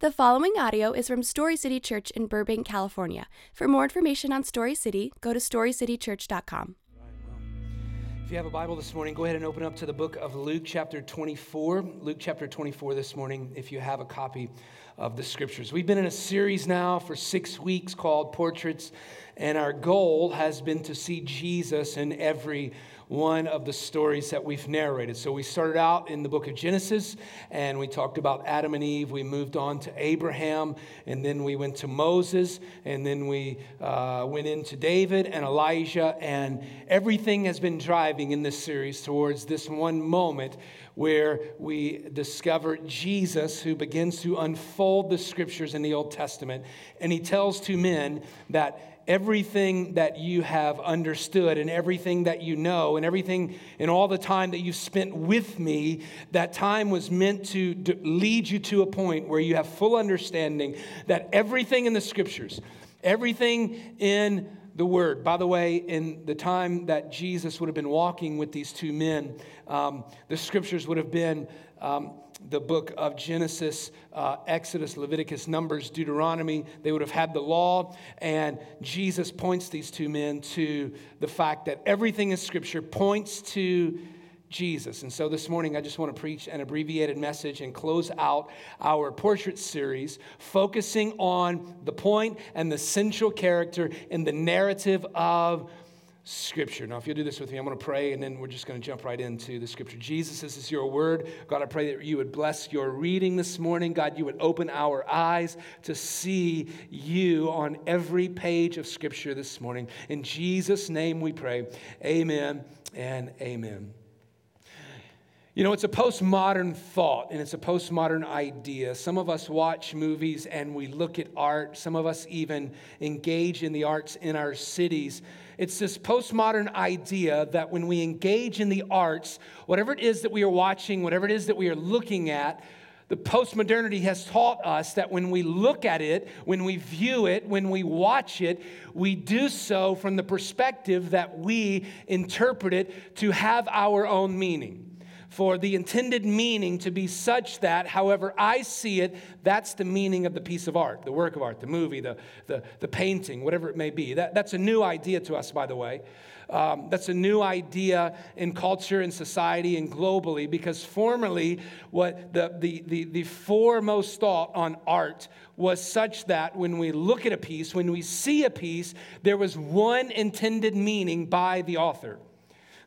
The following audio is from Story City Church in Burbank, California. For more information on Story City, go to storycitychurch.com. If you have a Bible this morning, go ahead and open up to the book of Luke, chapter 24. Luke, chapter 24, this morning, if you have a copy of the scriptures. We've been in a series now for six weeks called Portraits, and our goal has been to see Jesus in every one of the stories that we've narrated. So we started out in the book of Genesis and we talked about Adam and Eve. We moved on to Abraham and then we went to Moses and then we uh, went into David and Elijah. And everything has been driving in this series towards this one moment where we discover Jesus who begins to unfold the scriptures in the Old Testament. And he tells two men that everything that you have understood and everything that you know and everything and all the time that you've spent with me, that time was meant to lead you to a point where you have full understanding that everything in the scriptures, everything in the word. By the way, in the time that Jesus would have been walking with these two men, um, the scriptures would have been. Um, the book of Genesis, uh, Exodus, Leviticus, Numbers, Deuteronomy. They would have had the law, and Jesus points these two men to the fact that everything in Scripture points to Jesus. And so this morning, I just want to preach an abbreviated message and close out our portrait series, focusing on the point and the central character in the narrative of Scripture. Now, if you'll do this with me, I'm going to pray and then we're just going to jump right into the Scripture. Jesus, this is your word. God, I pray that you would bless your reading this morning. God, you would open our eyes to see you on every page of Scripture this morning. In Jesus' name we pray. Amen and amen. You know, it's a postmodern thought and it's a postmodern idea. Some of us watch movies and we look at art. Some of us even engage in the arts in our cities. It's this postmodern idea that when we engage in the arts, whatever it is that we are watching, whatever it is that we are looking at, the postmodernity has taught us that when we look at it, when we view it, when we watch it, we do so from the perspective that we interpret it to have our own meaning for the intended meaning to be such that, however I see it, that's the meaning of the piece of art, the work of art, the movie, the, the, the painting, whatever it may be. That, that's a new idea to us, by the way. Um, that's a new idea in culture and society and globally because formerly what the, the, the, the foremost thought on art was such that when we look at a piece, when we see a piece, there was one intended meaning by the author.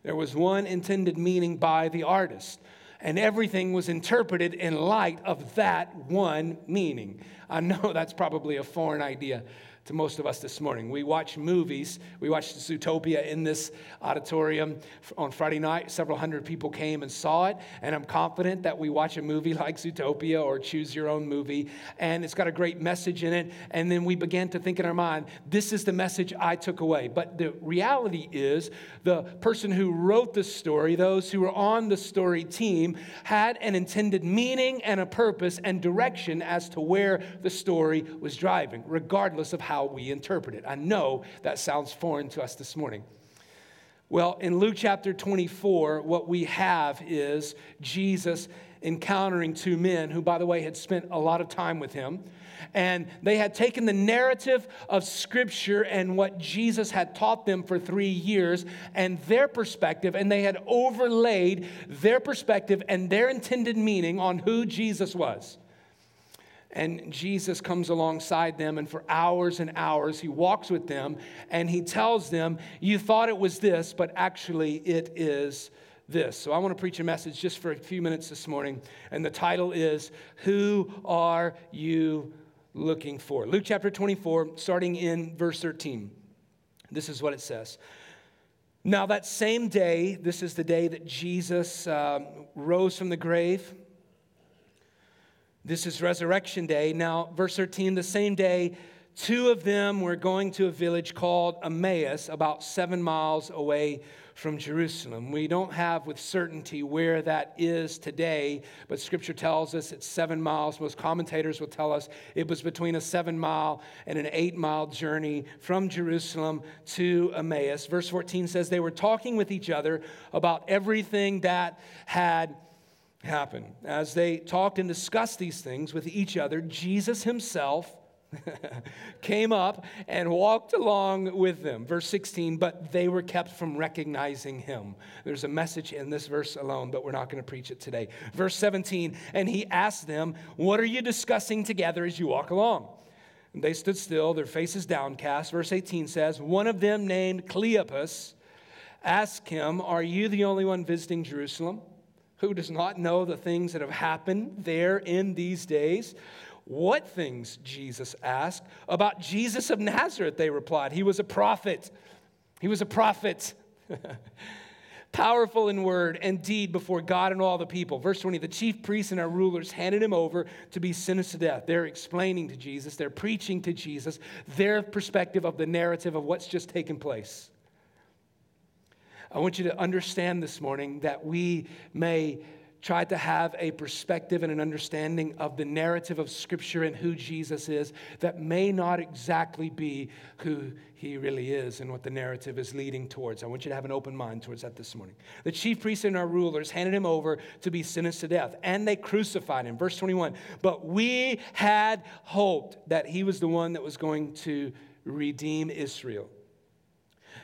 There was one intended meaning by the artist, and everything was interpreted in light of that one meaning. I know that's probably a foreign idea to most of us this morning. We watch movies. We watched Zootopia in this auditorium on Friday night. Several hundred people came and saw it. And I'm confident that we watch a movie like Zootopia or Choose Your Own Movie, and it's got a great message in it. And then we began to think in our mind, this is the message I took away. But the reality is, the person who wrote the story, those who were on the story team, had an intended meaning and a purpose and direction as to where the story was driving, regardless of how how we interpret it. I know that sounds foreign to us this morning. Well, in Luke chapter 24, what we have is Jesus encountering two men who, by the way, had spent a lot of time with him. And they had taken the narrative of Scripture and what Jesus had taught them for three years and their perspective, and they had overlaid their perspective and their intended meaning on who Jesus was. And Jesus comes alongside them, and for hours and hours, he walks with them and he tells them, You thought it was this, but actually it is this. So I want to preach a message just for a few minutes this morning, and the title is Who Are You Looking For? Luke chapter 24, starting in verse 13. This is what it says. Now, that same day, this is the day that Jesus uh, rose from the grave. This is Resurrection Day. Now, verse 13, the same day, two of them were going to a village called Emmaus, about seven miles away from Jerusalem. We don't have with certainty where that is today, but scripture tells us it's seven miles. Most commentators will tell us it was between a seven mile and an eight mile journey from Jerusalem to Emmaus. Verse 14 says they were talking with each other about everything that had happen. As they talked and discussed these things with each other, Jesus himself came up and walked along with them. Verse 16, but they were kept from recognizing him. There's a message in this verse alone, but we're not going to preach it today. Verse 17, and he asked them, What are you discussing together as you walk along? And they stood still, their faces downcast. Verse 18 says, One of them named Cleopas asked him, Are you the only one visiting Jerusalem? Who does not know the things that have happened there in these days? What things? Jesus asked. About Jesus of Nazareth, they replied. He was a prophet. He was a prophet. Powerful in word and deed before God and all the people. Verse 20 the chief priests and our rulers handed him over to be sentenced to death. They're explaining to Jesus, they're preaching to Jesus their perspective of the narrative of what's just taken place. I want you to understand this morning that we may try to have a perspective and an understanding of the narrative of Scripture and who Jesus is that may not exactly be who he really is and what the narrative is leading towards. I want you to have an open mind towards that this morning. The chief priests and our rulers handed him over to be sentenced to death, and they crucified him. Verse 21 But we had hoped that he was the one that was going to redeem Israel.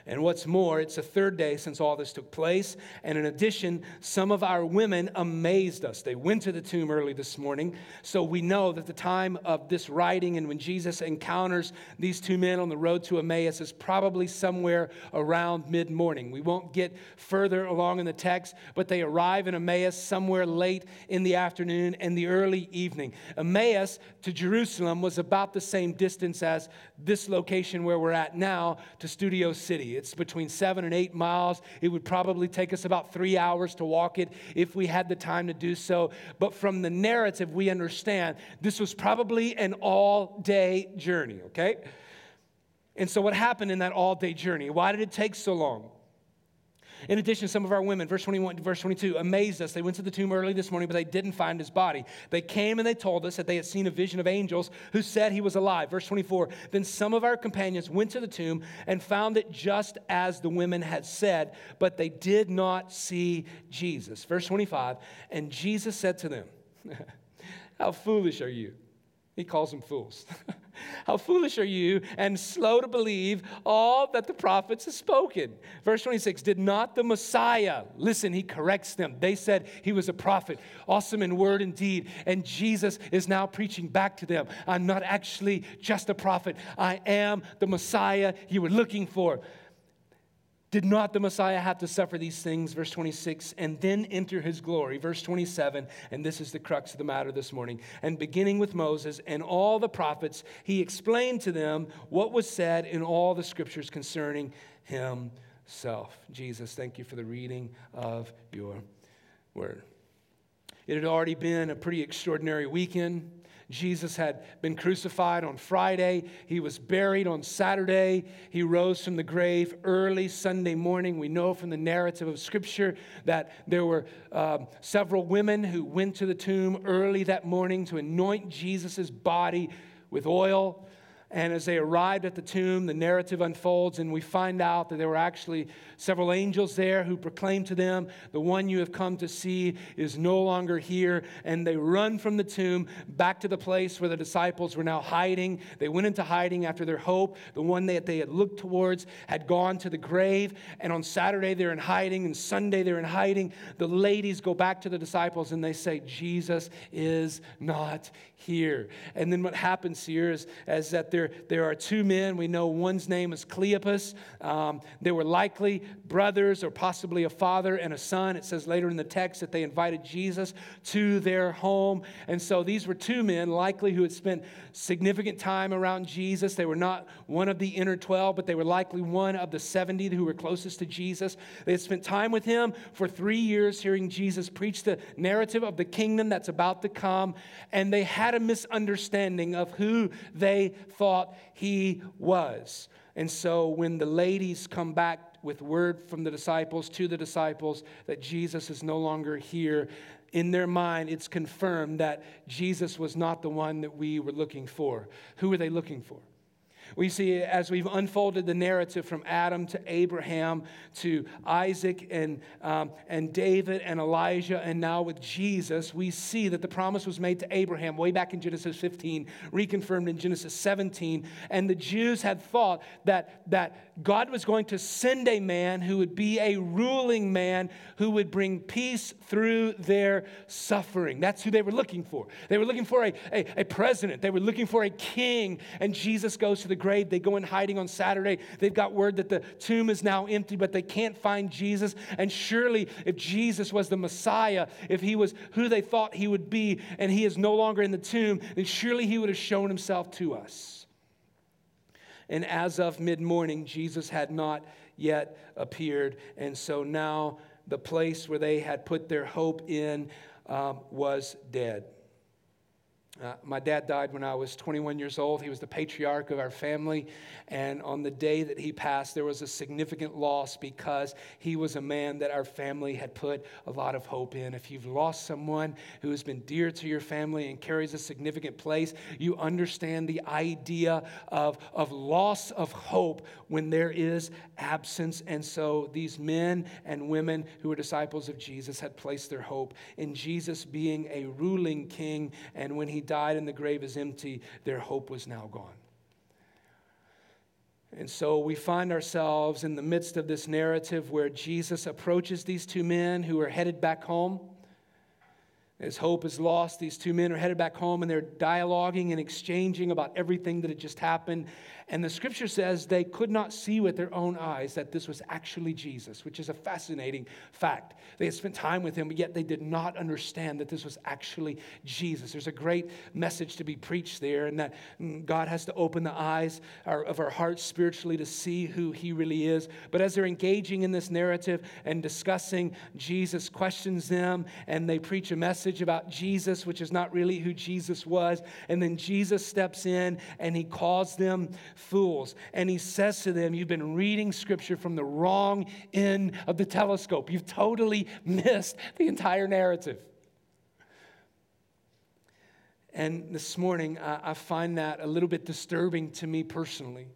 And what's more, it's the third day since all this took place. And in addition, some of our women amazed us. They went to the tomb early this morning. So we know that the time of this writing and when Jesus encounters these two men on the road to Emmaus is probably somewhere around mid morning. We won't get further along in the text, but they arrive in Emmaus somewhere late in the afternoon and the early evening. Emmaus to Jerusalem was about the same distance as this location where we're at now to Studio City. It's between seven and eight miles. It would probably take us about three hours to walk it if we had the time to do so. But from the narrative, we understand this was probably an all day journey, okay? And so, what happened in that all day journey? Why did it take so long? In addition, some of our women, verse 21 verse 22, amazed us. They went to the tomb early this morning, but they didn't find his body. They came and they told us that they had seen a vision of angels who said he was alive. Verse 24, then some of our companions went to the tomb and found it just as the women had said, but they did not see Jesus. Verse 25, and Jesus said to them, How foolish are you? He calls them fools. How foolish are you and slow to believe all that the prophets have spoken? Verse 26 Did not the Messiah, listen, he corrects them. They said he was a prophet, awesome in word and deed. And Jesus is now preaching back to them I'm not actually just a prophet, I am the Messiah you were looking for. Did not the Messiah have to suffer these things, verse 26, and then enter his glory? Verse 27, and this is the crux of the matter this morning. And beginning with Moses and all the prophets, he explained to them what was said in all the scriptures concerning himself. Jesus, thank you for the reading of your word. It had already been a pretty extraordinary weekend. Jesus had been crucified on Friday. He was buried on Saturday. He rose from the grave early Sunday morning. We know from the narrative of Scripture that there were um, several women who went to the tomb early that morning to anoint Jesus' body with oil. And as they arrived at the tomb, the narrative unfolds, and we find out that there were actually several angels there who proclaimed to them, The one you have come to see is no longer here. And they run from the tomb back to the place where the disciples were now hiding. They went into hiding after their hope, the one that they had looked towards, had gone to the grave. And on Saturday, they're in hiding, and Sunday, they're in hiding. The ladies go back to the disciples and they say, Jesus is not here. And then what happens here is, is that there, there are two men. We know one's name is Cleopas. Um, they were likely brothers or possibly a father and a son. It says later in the text that they invited Jesus to their home. And so these were two men, likely who had spent significant time around Jesus. They were not one of the inner 12, but they were likely one of the 70 who were closest to Jesus. They had spent time with him for three years, hearing Jesus preach the narrative of the kingdom that's about to come. And they had a misunderstanding of who they thought he was. And so when the ladies come back with word from the disciples to the disciples that Jesus is no longer here, in their mind, it's confirmed that Jesus was not the one that we were looking for. Who were they looking for? We see as we've unfolded the narrative from Adam to Abraham to Isaac and, um, and David and Elijah, and now with Jesus, we see that the promise was made to Abraham way back in Genesis 15, reconfirmed in Genesis 17. And the Jews had thought that, that God was going to send a man who would be a ruling man who would bring peace through their suffering. That's who they were looking for. They were looking for a, a, a president, they were looking for a king, and Jesus goes to the grave. They go in hiding on Saturday. They've got word that the tomb is now empty, but they can't find Jesus. And surely, if Jesus was the Messiah, if he was who they thought he would be, and he is no longer in the tomb, then surely he would have shown himself to us. And as of mid morning, Jesus had not yet appeared. And so now the place where they had put their hope in um, was dead. Uh, my dad died when I was 21 years old. He was the patriarch of our family. And on the day that he passed, there was a significant loss because he was a man that our family had put a lot of hope in. If you've lost someone who has been dear to your family and carries a significant place, you understand the idea of, of loss of hope when there is absence. And so these men and women who were disciples of Jesus had placed their hope in Jesus being a ruling king. And when he died and the grave is empty, their hope was now gone. And so we find ourselves in the midst of this narrative where Jesus approaches these two men who are headed back home. As hope is lost, these two men are headed back home and they're dialoguing and exchanging about everything that had just happened. And the scripture says they could not see with their own eyes that this was actually Jesus, which is a fascinating fact. They had spent time with him, but yet they did not understand that this was actually Jesus. There's a great message to be preached there, and that mm, God has to open the eyes of our hearts spiritually to see who he really is. But as they're engaging in this narrative and discussing, Jesus questions them, and they preach a message about Jesus, which is not really who Jesus was. And then Jesus steps in and he calls them fools. And he says to them, You've been reading scripture from the wrong end of the telescope. You've totally missed the entire narrative. And this morning, I, find that a little bit disturbing to me personally.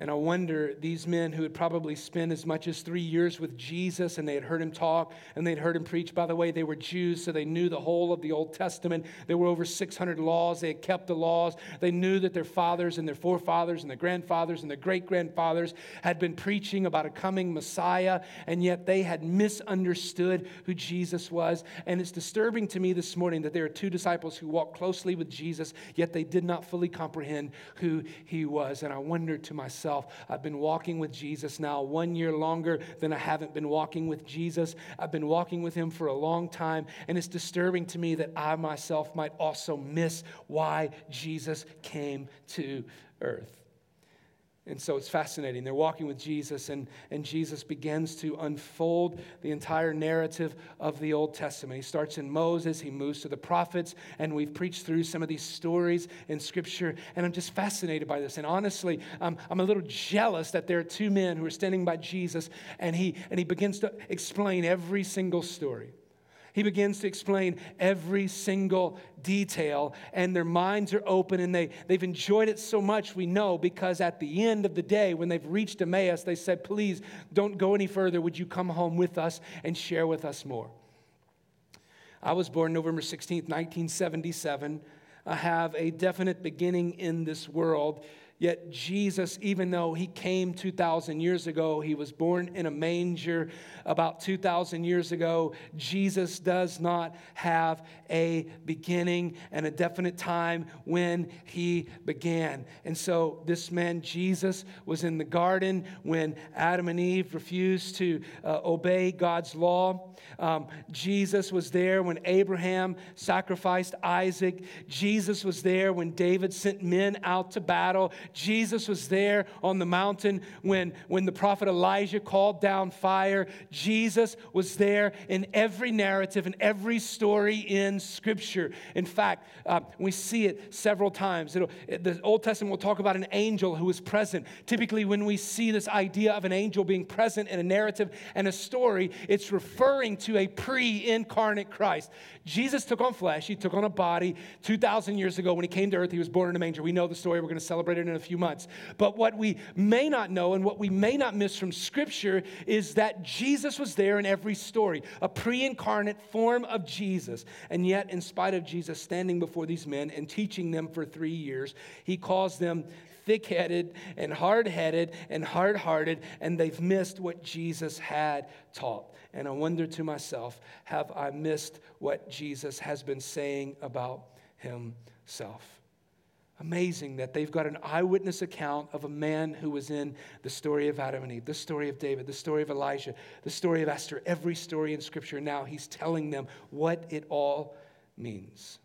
And I wonder, these men who had probably spent as much as three years with Jesus and they had heard him talk and they'd heard him preach. By the way, they were Jews, so they knew the whole of the Old Testament. There were over 600 laws. They had kept the laws. They knew that their fathers and their forefathers and their grandfathers and their great grandfathers had been preaching about a coming Messiah, and yet they had misunderstood who Jesus was. And it's disturbing to me this morning that there are two disciples who walked closely with Jesus, yet they did not fully comprehend who he was. And I wonder to myself, myself. I've been walking with Jesus now one year longer than I haven't been walking with Jesus. I've been walking with him for a long time, and it's disturbing to me that I myself might also miss why Jesus came to earth. And so it's fascinating. They're walking with Jesus, and, and Jesus begins to unfold the entire narrative of the Old Testament. He starts in Moses, he moves to the prophets, and we've preached through some of these stories in Scripture. And I'm just fascinated by this. And honestly, I'm a little jealous that there are two men who are standing by Jesus, and he, and he begins to explain every single story. He begins to explain every single detail, and their minds are open, and they, they've enjoyed it so much, we know, because at the end of the day, when they've reached Emmaus, they said, Please don't go any further. Would you come home with us and share with us more? I was born November 16th, 1977. I have a definite beginning in this world Yet, Jesus, even though he came 2,000 years ago, he was born in a manger about 2,000 years ago. Jesus does not have a beginning and a definite time when he began. And so, this man, Jesus, was in the garden when Adam and Eve refused to uh, obey God's law. Um, Jesus was there when Abraham sacrificed Isaac. Jesus was there when David sent men out to battle. Jesus was there on the mountain when, when the prophet Elijah called down fire. Jesus was there in every narrative and every story in Scripture. In fact, uh, we see it several times. It'll, the Old Testament will talk about an angel who was present. Typically, when we see this idea of an angel being present in a narrative and a story, it's referring to a pre incarnate Christ. Jesus took on flesh, he took on a body 2,000 years ago when he came to earth. He was born in a manger. We know the story. We're going to celebrate it in a few months. But what we may not know and what we may not miss from Scripture is that Jesus was there in every story, a pre incarnate form of Jesus. And yet, in spite of Jesus standing before these men and teaching them for three years, he calls them thick headed and hard headed and hard hearted, and they've missed what Jesus had taught. And I wonder to myself, have I missed what Jesus has been saying about himself? Amazing that they've got an eyewitness account of a man who was in the story of Adam and Eve, the story of David, the story of Elijah, the story of Esther, every story in Scripture. Now he's telling them what it all means.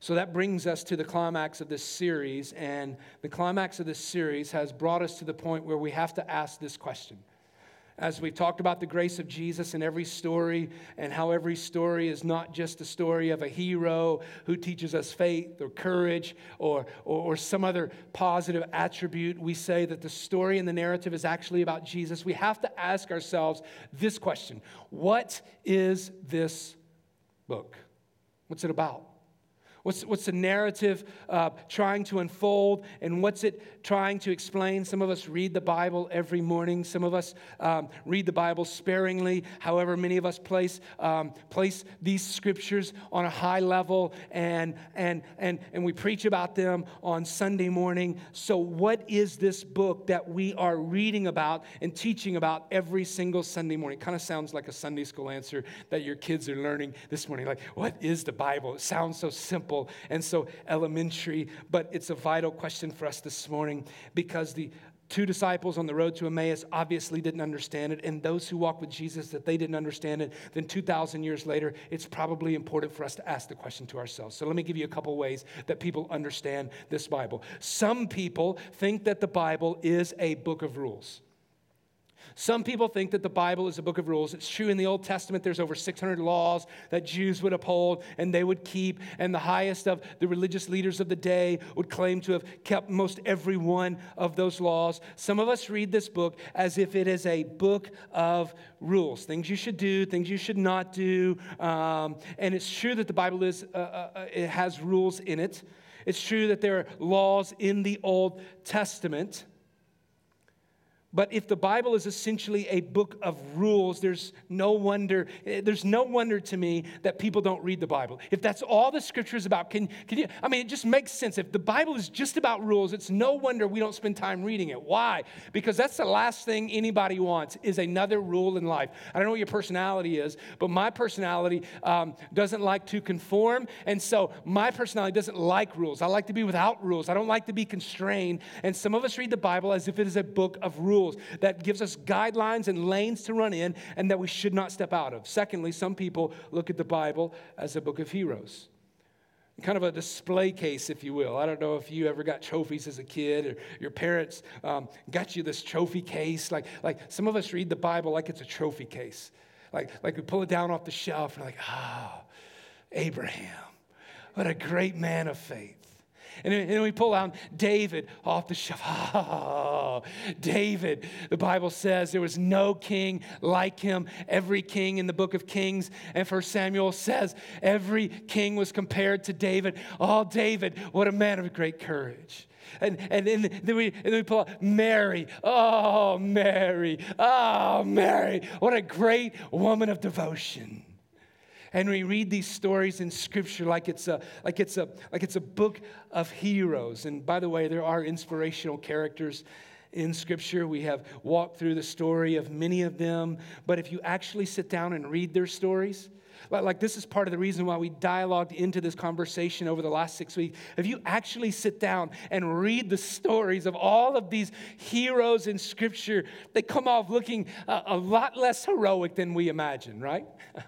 So that brings us to the climax of this series, and the climax of this series has brought us to the point where we have to ask this question. As we've talked about the grace of Jesus in every story, and how every story is not just a story of a hero who teaches us faith or courage or, or, or some other positive attribute, we say that the story and the narrative is actually about Jesus. We have to ask ourselves this question What is this book? What's it about? What's, what's the narrative uh, trying to unfold and what's it trying to explain? Some of us read the Bible every morning. Some of us um, read the Bible sparingly. However, many of us place, um, place these scriptures on a high level and, and, and, and we preach about them on Sunday morning. So, what is this book that we are reading about and teaching about every single Sunday morning? Kind of sounds like a Sunday school answer that your kids are learning this morning. Like, what is the Bible? It sounds so simple simple and so elementary, but it's a vital question for us this morning because the two disciples on the road to Emmaus obviously didn't understand it, and those who walk with Jesus that they didn't understand it, then 2,000 years later, it's probably important for us to ask the question to ourselves. So let me give you a couple ways that people understand this Bible. Some people think that the Bible is a book of rules. Some people think that the Bible is a book of rules. It's true in the Old Testament, there's over 600 laws that Jews would uphold and they would keep, and the highest of the religious leaders of the day would claim to have kept most every one of those laws. Some of us read this book as if it is a book of rules things you should do, things you should not do. Um, and it's true that the Bible is, uh, uh, uh it has rules in it. It's true that there are laws in the Old Testament. But if the Bible is essentially a book of rules, there's no wonder, there's no wonder to me that people don't read the Bible. If that's all the scripture is about, can, can you, I mean, it just makes sense. If the Bible is just about rules, it's no wonder we don't spend time reading it. Why? Because that's the last thing anybody wants is another rule in life. I don't know what your personality is, but my personality um, doesn't like to conform. And so my personality doesn't like rules. I like to be without rules. I don't like to be constrained. And some of us read the Bible as if it is a book of rules rules, that gives us guidelines and lanes to run in and that we should not step out of. Secondly, some people look at the Bible as a book of heroes kind of a display case, if you will. I don't know if you ever got trophies as a kid or your parents um, got you this trophy case. Like, like some of us read the Bible like it's a trophy case. Like, like we pull it down off the shelf and like, oh, Abraham, what a great man of faith. And then we pull out David off the shelf. Oh, David, the Bible says there was no king like him. Every king in the book of Kings and First Samuel says every king was compared to David. Oh, David, what a man of great courage. And, and, then, then we, and then we pull out Mary. Oh, Mary. Oh, Mary. What a great woman of devotion. And we read these stories in Scripture like it's a, like it's a, like it's a book of heroes. And by the way, there are inspirational characters in Scripture. We have walked through the story of many of them. But if you actually sit down and read their stories, like, this is part of the reason why we dialogued into this conversation over the last six weeks. If you actually sit down and read the stories of all of these heroes in Scripture, they come off looking a, a lot less heroic than we imagine, right?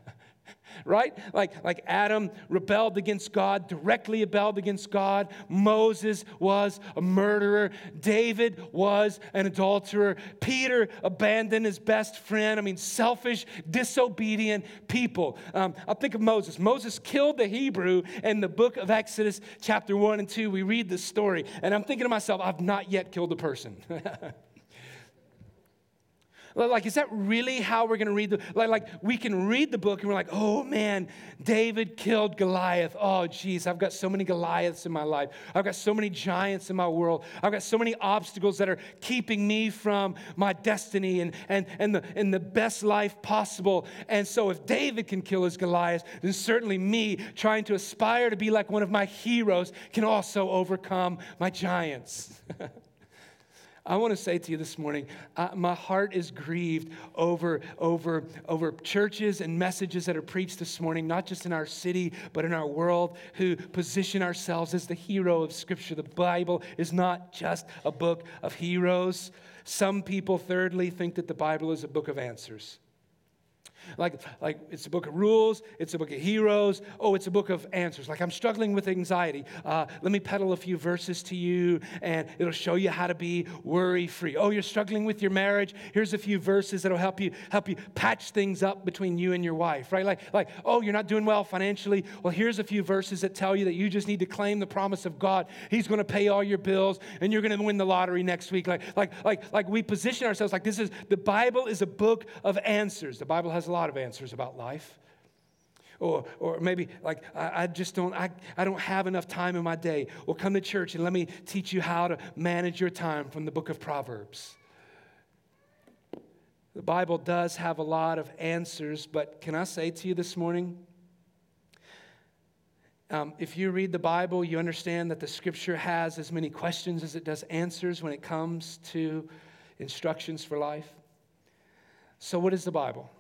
right? Like, like Adam rebelled against God, directly rebelled against God. Moses was a murderer. David was an adulterer. Peter abandoned his best friend. I mean, selfish, disobedient people. Um, I think of Moses. Moses killed the Hebrew in the book of Exodus, chapter 1 and 2. We read this story, and I'm thinking to myself, I've not yet killed a person. Like, is that really how we're going to read the like, like we can read the book and we're like, oh man, David killed Goliath. Oh geez, I've got so many Goliaths in my life. I've got so many giants in my world. I've got so many obstacles that are keeping me from my destiny and and and the and the best life possible. And so if David can kill his Goliath, then certainly me trying to aspire to be like one of my heroes can also overcome my giants. I want to say to you this morning, uh, my heart is grieved over, over, over churches and messages that are preached this morning, not just in our city, but in our world, who position ourselves as the hero of Scripture. The Bible is not just a book of heroes. Some people, thirdly, think that the Bible is a book of answers. Like, like it's a book of rules, it's a book of heroes, oh, it's a book of answers. Like I'm struggling with anxiety. Uh, let me peddle a few verses to you and it'll show you how to be worry free. Oh, you're struggling with your marriage. Here's a few verses that'll help you help you patch things up between you and your wife, right? Like, like, oh, you're not doing well financially. Well, here's a few verses that tell you that you just need to claim the promise of God. He's going to pay all your bills and you're going to win the lottery next week. Like, like, like, like we position ourselves like this is the Bible is a book of answers. The Bible has a lot of answers about life. Or, or maybe like I, I, just don't I, I don't have enough time in my day. Well come to church and let me teach you how to manage your time from the book of proverbs. The bible does have a lot of answers but can i say to you this morning um, if you read the bible you understand that the scripture has as many questions as it does answers when it comes to instructions for life. So what is the bible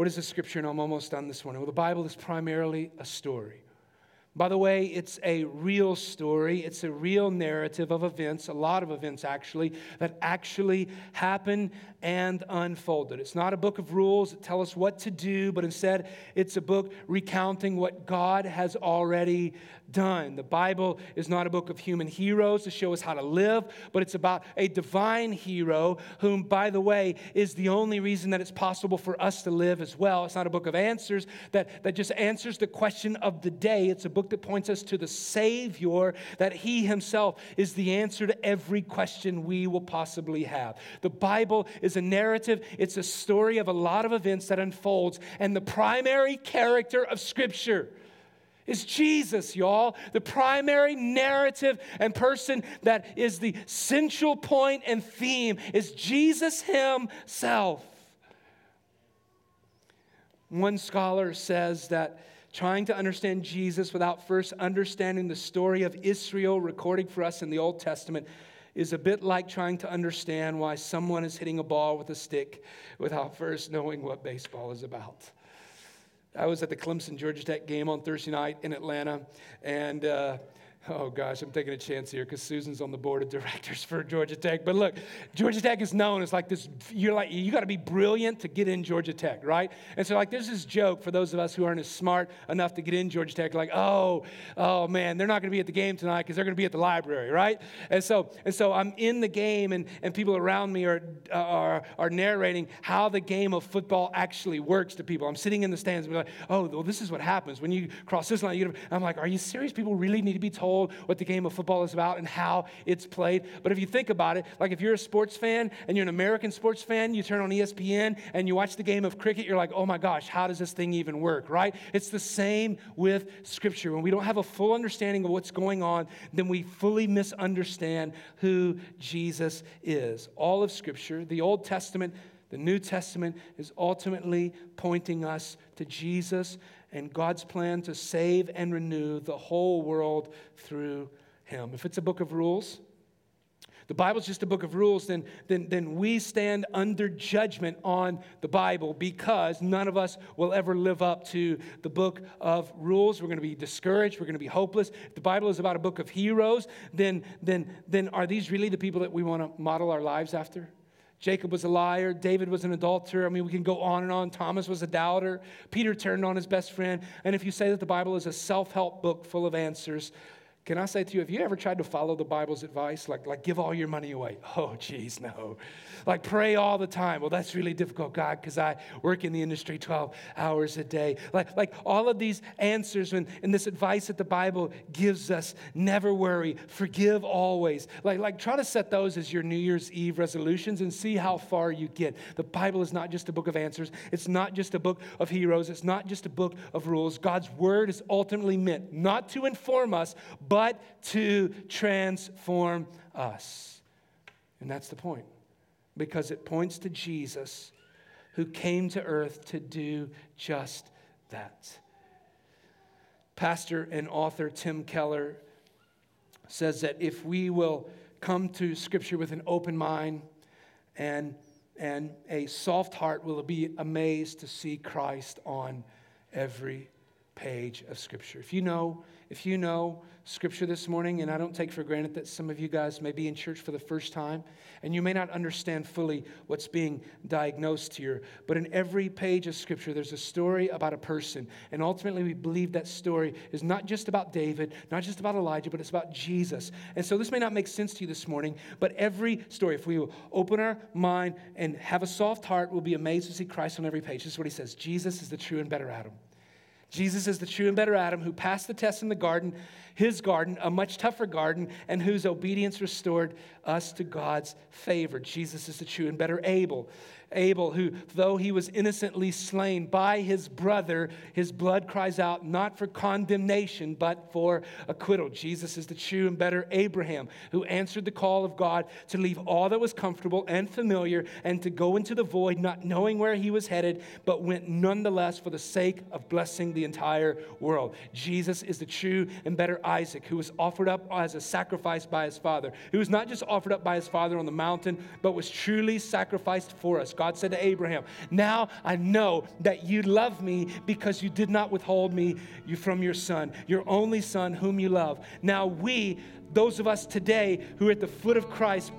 what is the scripture? And I'm almost done this morning. Well, the Bible is primarily a story. By the way, it's a real story. It's a real narrative of events, a lot of events actually, that actually happened and unfolded. It's not a book of rules that tell us what to do, but instead it's a book recounting what God has already done. The Bible is not a book of human heroes to show us how to live, but it's about a divine hero, whom, by the way, is the only reason that it's possible for us to live as well. It's not a book of answers that, that just answers the question of the day. It's a book that points us to the Savior, that He Himself is the answer to every question we will possibly have. The Bible is a narrative, it's a story of a lot of events that unfolds, and the primary character of Scripture is Jesus, y'all. The primary narrative and person that is the central point and theme is Jesus Himself. One scholar says that trying to understand Jesus without first understanding the story of Israel recorded for us in the Old Testament is a bit like trying to understand why someone is hitting a ball with a stick without first knowing what baseball is about. I was at the Clemson Georgia Tech game on Thursday night in Atlanta, and uh, Oh gosh, I'm taking a chance here because Susan's on the board of directors for Georgia Tech. But look, Georgia Tech is known as like this. You're like you got to be brilliant to get in Georgia Tech, right? And so like there's this joke for those of us who aren't as smart enough to get in Georgia Tech, like oh, oh man, they're not going to be at the game tonight because they're going to be at the library, right? And so and so I'm in the game, and and people around me are are are narrating how the game of football actually works to people. I'm sitting in the stands and be like, oh, well, this is what happens when you cross this line. I'm like, are you serious? People really need to be told told what the game of football is about and how it's played. But if you think about it, like if you're a sports fan and you're an American sports fan, you turn on ESPN and you watch the game of cricket, you're like, oh my gosh, how does this thing even work, right? It's the same with Scripture. When we don't have a full understanding of what's going on, then we fully misunderstand who Jesus is. All of Scripture, the Old Testament, the New Testament, is ultimately pointing us to Jesus and God's plan to save and renew the whole world through him. If it's a book of rules, the Bible's just a book of rules, then, then, then we stand under judgment on the Bible because none of us will ever live up to the book of rules. We're going to be discouraged. We're going to be hopeless. If the Bible is about a book of heroes, then, then, then are these really the people that we want to model our lives after? Jacob was a liar. David was an adulterer. I mean, we can go on and on. Thomas was a doubter. Peter turned on his best friend. And if you say that the Bible is a self help book full of answers, Can I say to you, have you ever tried to follow the Bible's advice? Like, like give all your money away? Oh, geez, no. Like pray all the time. Well, that's really difficult, God, because I work in the industry 12 hours a day. Like, like all of these answers and, and this advice that the Bible gives us never worry, forgive always. Like, like try to set those as your New Year's Eve resolutions and see how far you get. The Bible is not just a book of answers, it's not just a book of heroes, it's not just a book of rules. God's word is ultimately meant not to inform us, but to transform us. And that's the point because it points to Jesus who came to earth to do just that. Pastor and author Tim Keller says that if we will come to Scripture with an open mind and, and a soft heart, we'll be amazed to see Christ on every page of Scripture. If you know, if you know Scripture this morning, and I don't take for granted that some of you guys may be in church for the first time, and you may not understand fully what's being diagnosed here, but in every page of Scripture, there's a story about a person. And ultimately, we believe that story is not just about David, not just about Elijah, but it's about Jesus. And so this may not make sense to you this morning, but every story, if we will open our mind and have a soft heart, we'll be amazed to see Christ on every page. This is what he says Jesus is the true and better Adam. Jesus is the true and better Adam who passed the test in the garden, his garden, a much tougher garden, and whose obedience restored us to God's favor. Jesus is the true and better Abel. Abel, who, though he was innocently slain by his brother, his blood cries out not for condemnation, but for acquittal. Jesus is the true and better Abraham, who answered the call of God to leave all that was comfortable and familiar and to go into the void, not knowing where he was headed, but went nonetheless for the sake of blessing the entire world. Jesus is the true and better Isaac, who was offered up as a sacrifice by his father, who was not just offered up by his father on the mountain, but was truly sacrificed for us. God said to Abraham, Now I know that you love me because you did not withhold me from your son, your only son whom you love. Now we, those of us today who are at the foot of Christ,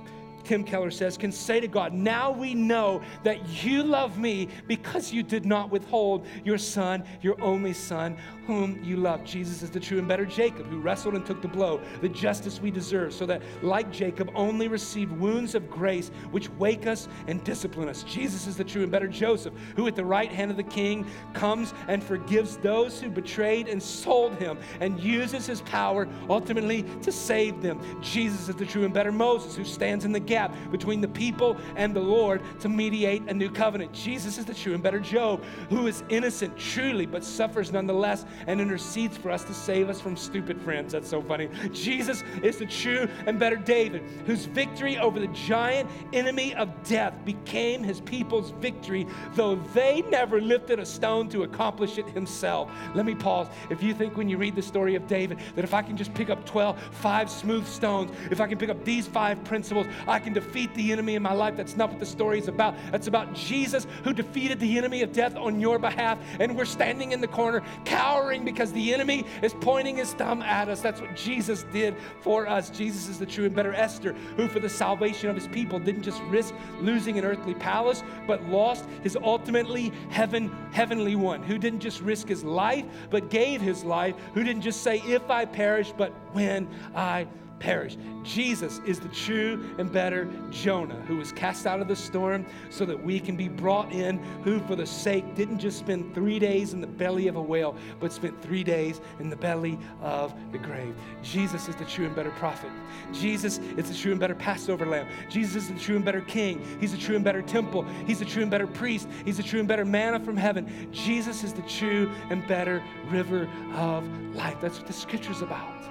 Tim Keller says, can say to God, Now we know that you love me because you did not withhold your son, your only son, whom you love. Jesus is the true and better Jacob who wrestled and took the blow, the justice we deserve, so that, like Jacob, only received wounds of grace which wake us and discipline us. Jesus is the true and better Joseph who, at the right hand of the king, comes and forgives those who betrayed and sold him and uses his power ultimately to save them. Jesus is the true and better Moses who stands in the gap between the people and the Lord to mediate a new covenant. Jesus is the true and better Job, who is innocent truly, but suffers nonetheless and intercedes for us to save us from stupid friends. That's so funny. Jesus is the true and better David, whose victory over the giant enemy of death became his people's victory, though they never lifted a stone to accomplish it himself. Let me pause. If you think when you read the story of David that if I can just pick up 12, five smooth stones, if I can pick up these five principles, I can defeat the enemy in my life. That's not what the story is about. It's about Jesus who defeated the enemy of death on your behalf. And we're standing in the corner, cowering because the enemy is pointing his thumb at us. That's what Jesus did for us. Jesus is the true and better Esther, who for the salvation of his people didn't just risk losing an earthly palace, but lost his ultimately heaven, heavenly one, who didn't just risk his life, but gave his life, who didn't just say, if I perish, but when I perish. Jesus is the true and better Jonah who was cast out of the storm so that we can be brought in, who for the sake didn't just spend three days in the belly of a whale, but spent three days in the belly of the grave. Jesus is the true and better prophet. Jesus is the true and better Passover lamb. Jesus is the true and better king. He's the true and better temple. He's the true and better priest. He's the true and better manna from heaven. Jesus is the true and better river of life. That's what the scripture's about.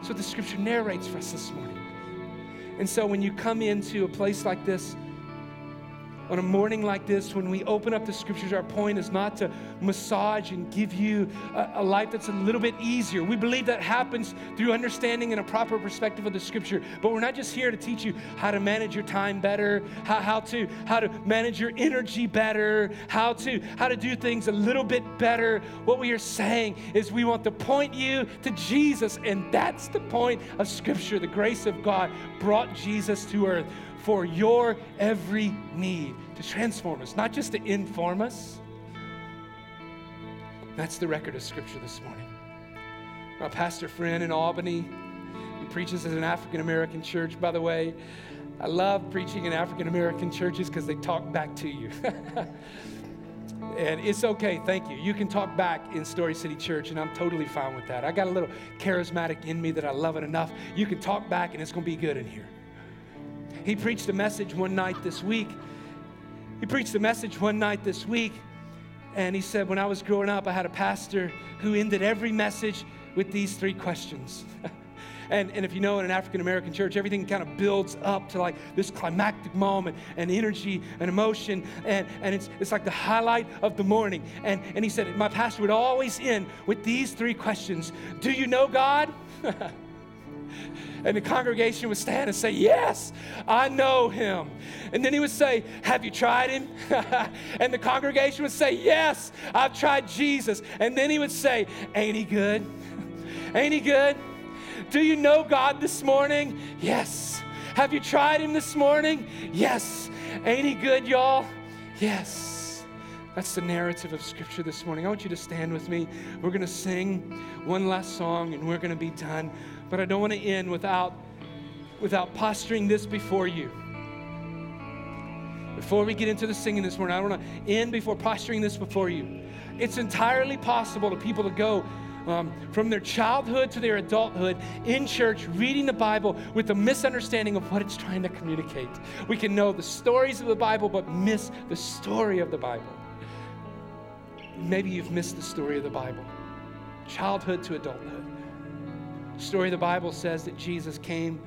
That's what the scripture narrates for us this morning. And so when you come into a place like this, on a morning like this, when we open up the scriptures, our point is not to massage and give you a, a, life that's a little bit easier. We believe that happens through understanding and a proper perspective of the scripture. But we're not just here to teach you how to manage your time better, how, how to how to manage your energy better, how to how to do things a little bit better. What we are saying is we want to point you to Jesus, and that's the point of scripture. The grace of God brought Jesus to earth for your every need to transform us, not just to inform us. That's the record of Scripture this morning. my pastor friend in Albany. He preaches at an African American church, by the way. I love preaching in African American churches because they talk back to you. and it's okay, thank you. You can talk back in Story City Church, and I'm totally fine with that. I got a little charismatic in me that I love it enough. You can talk back, and it's going to be good in here. He preached a message one night this week. He preached a message one night this week, and he said, When I was growing up, I had a pastor who ended every message with these three questions. And, and if you know, in an African American church, everything kind of builds up to like this climactic moment and energy and emotion. And, and it's, it's like the highlight of the morning. And, and he said, My pastor would always end with these three questions Do you know God? And the congregation would stand and say, Yes, I know him. And then he would say, Have you tried him? and the congregation would say, Yes, I've tried Jesus. And then he would say, Ain't he good? Ain't he good? Do you know God this morning? Yes. Have you tried Him this morning? Yes. Ain't He good, y'all? Yes. That's the narrative of Scripture this morning. I want you to stand with me. We're going to sing one last song and we're going to be done. But I don't want to end without, without posturing this before you. Before we get into the singing this morning, I want to end before posturing this before you. It's entirely possible to people to go um, from their childhood to their adulthood in church, reading the Bible with a misunderstanding of what it's trying to communicate. We can know the stories of the Bible, but miss the story of the Bible. Maybe you've missed the story of the Bible, childhood to adulthood. The story of the Bible says that Jesus came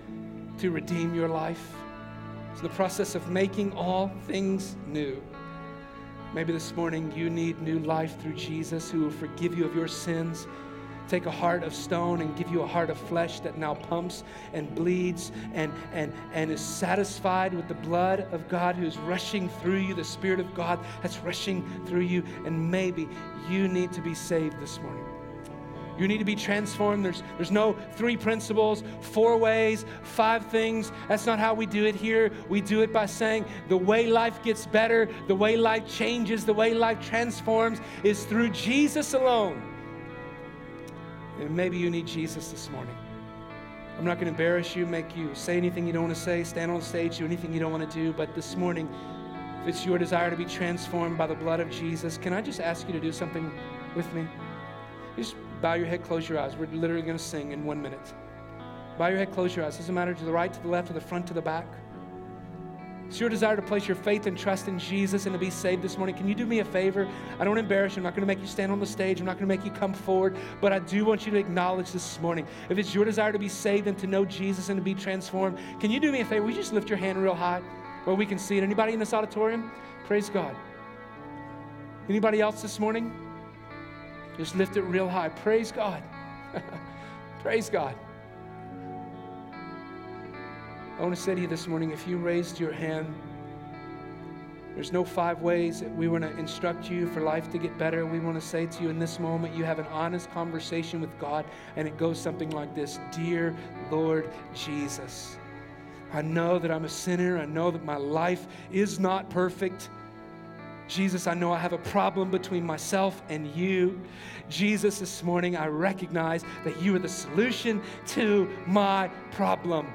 to redeem your life. It's the process of making all things new. Maybe this morning you need new life through Jesus who will forgive you of your sins take a heart of stone and give you a heart of flesh that now pumps and bleeds and, and, and is satisfied with the blood of God who's rushing through you, the Spirit of God that's rushing through you. And maybe you need to be saved this morning. You need to be transformed. There's, there's no three principles, four ways, five things. That's not how we do it here. We do it by saying the way life gets better, the way life changes, the way life transforms is through Jesus alone. And maybe you need Jesus this morning. I'm not going to embarrass you, make you say anything you don't want to say, stand on stage, do anything you don't want to do. But this morning, if it's your desire to be transformed by the blood of Jesus, can I just ask you to do something with me? Just bow your head, close your eyes. We're literally going to sing in one minute. Bow your head, close your eyes. Doesn't matter to the right, to the left, to the front, to the back. It's your desire to place your faith and trust in Jesus and to be saved this morning. Can you do me a favor? I don't embarrass you. I'm not going to make you stand on the stage. I'm not going to make you come forward. But I do want you to acknowledge this morning. If it's your desire to be saved and to know Jesus and to be transformed, can you do me a favor? You just lift your hand real high where we can see it? Anybody in this auditorium? Praise God. Anybody else this morning? Just lift it real high. Praise God. Praise God. I want to say to you this morning if you raised your hand, there's no five ways that we want to instruct you for life to get better. We want to say to you in this moment, you have an honest conversation with God, and it goes something like this Dear Lord Jesus, I know that I'm a sinner. I know that my life is not perfect. Jesus, I know I have a problem between myself and you. Jesus, this morning I recognize that you are the solution to my problem.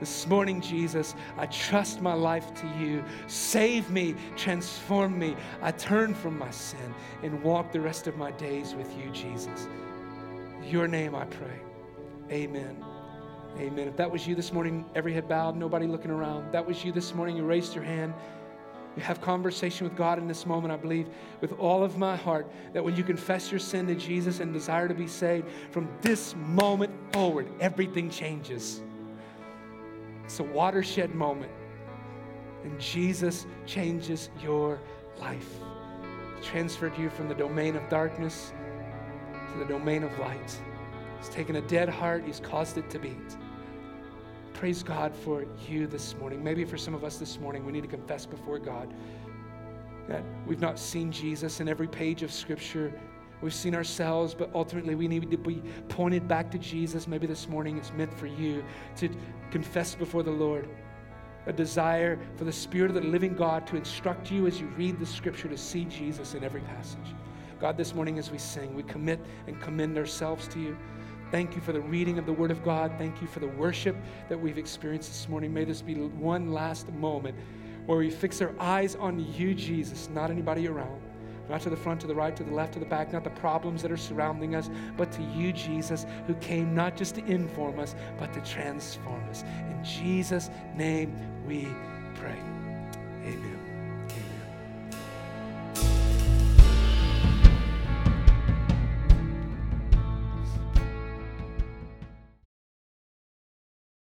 This morning, Jesus, I trust my life to you. Save me, transform me. I turn from my sin and walk the rest of my days with you, Jesus. Your name I pray. Amen. Amen. If that was you this morning, every head bowed, nobody looking around. That was you this morning, you raised your hand. You have conversation with God in this moment, I believe, with all of my heart, that when you confess your sin to Jesus and desire to be saved, from this moment forward, everything changes. It's a watershed moment. And Jesus changes your life. He transferred you from the domain of darkness to the domain of light. He's taken a dead heart, He's caused it to beat. Praise God for you this morning. Maybe for some of us this morning, we need to confess before God that we've not seen Jesus in every page of Scripture. We've seen ourselves, but ultimately we need to be pointed back to Jesus. Maybe this morning it's meant for you to confess before the Lord a desire for the Spirit of the living God to instruct you as you read the Scripture to see Jesus in every passage. God, this morning as we sing, we commit and commend ourselves to you. Thank you for the reading of the Word of God. Thank you for the worship that we've experienced this morning. May this be one last moment where we fix our eyes on you, Jesus, not anybody around. Not to the front, to the right, to the left, to the back, not the problems that are surrounding us, but to you, Jesus, who came not just to inform us, but to transform us. In Jesus' name we pray. Amen.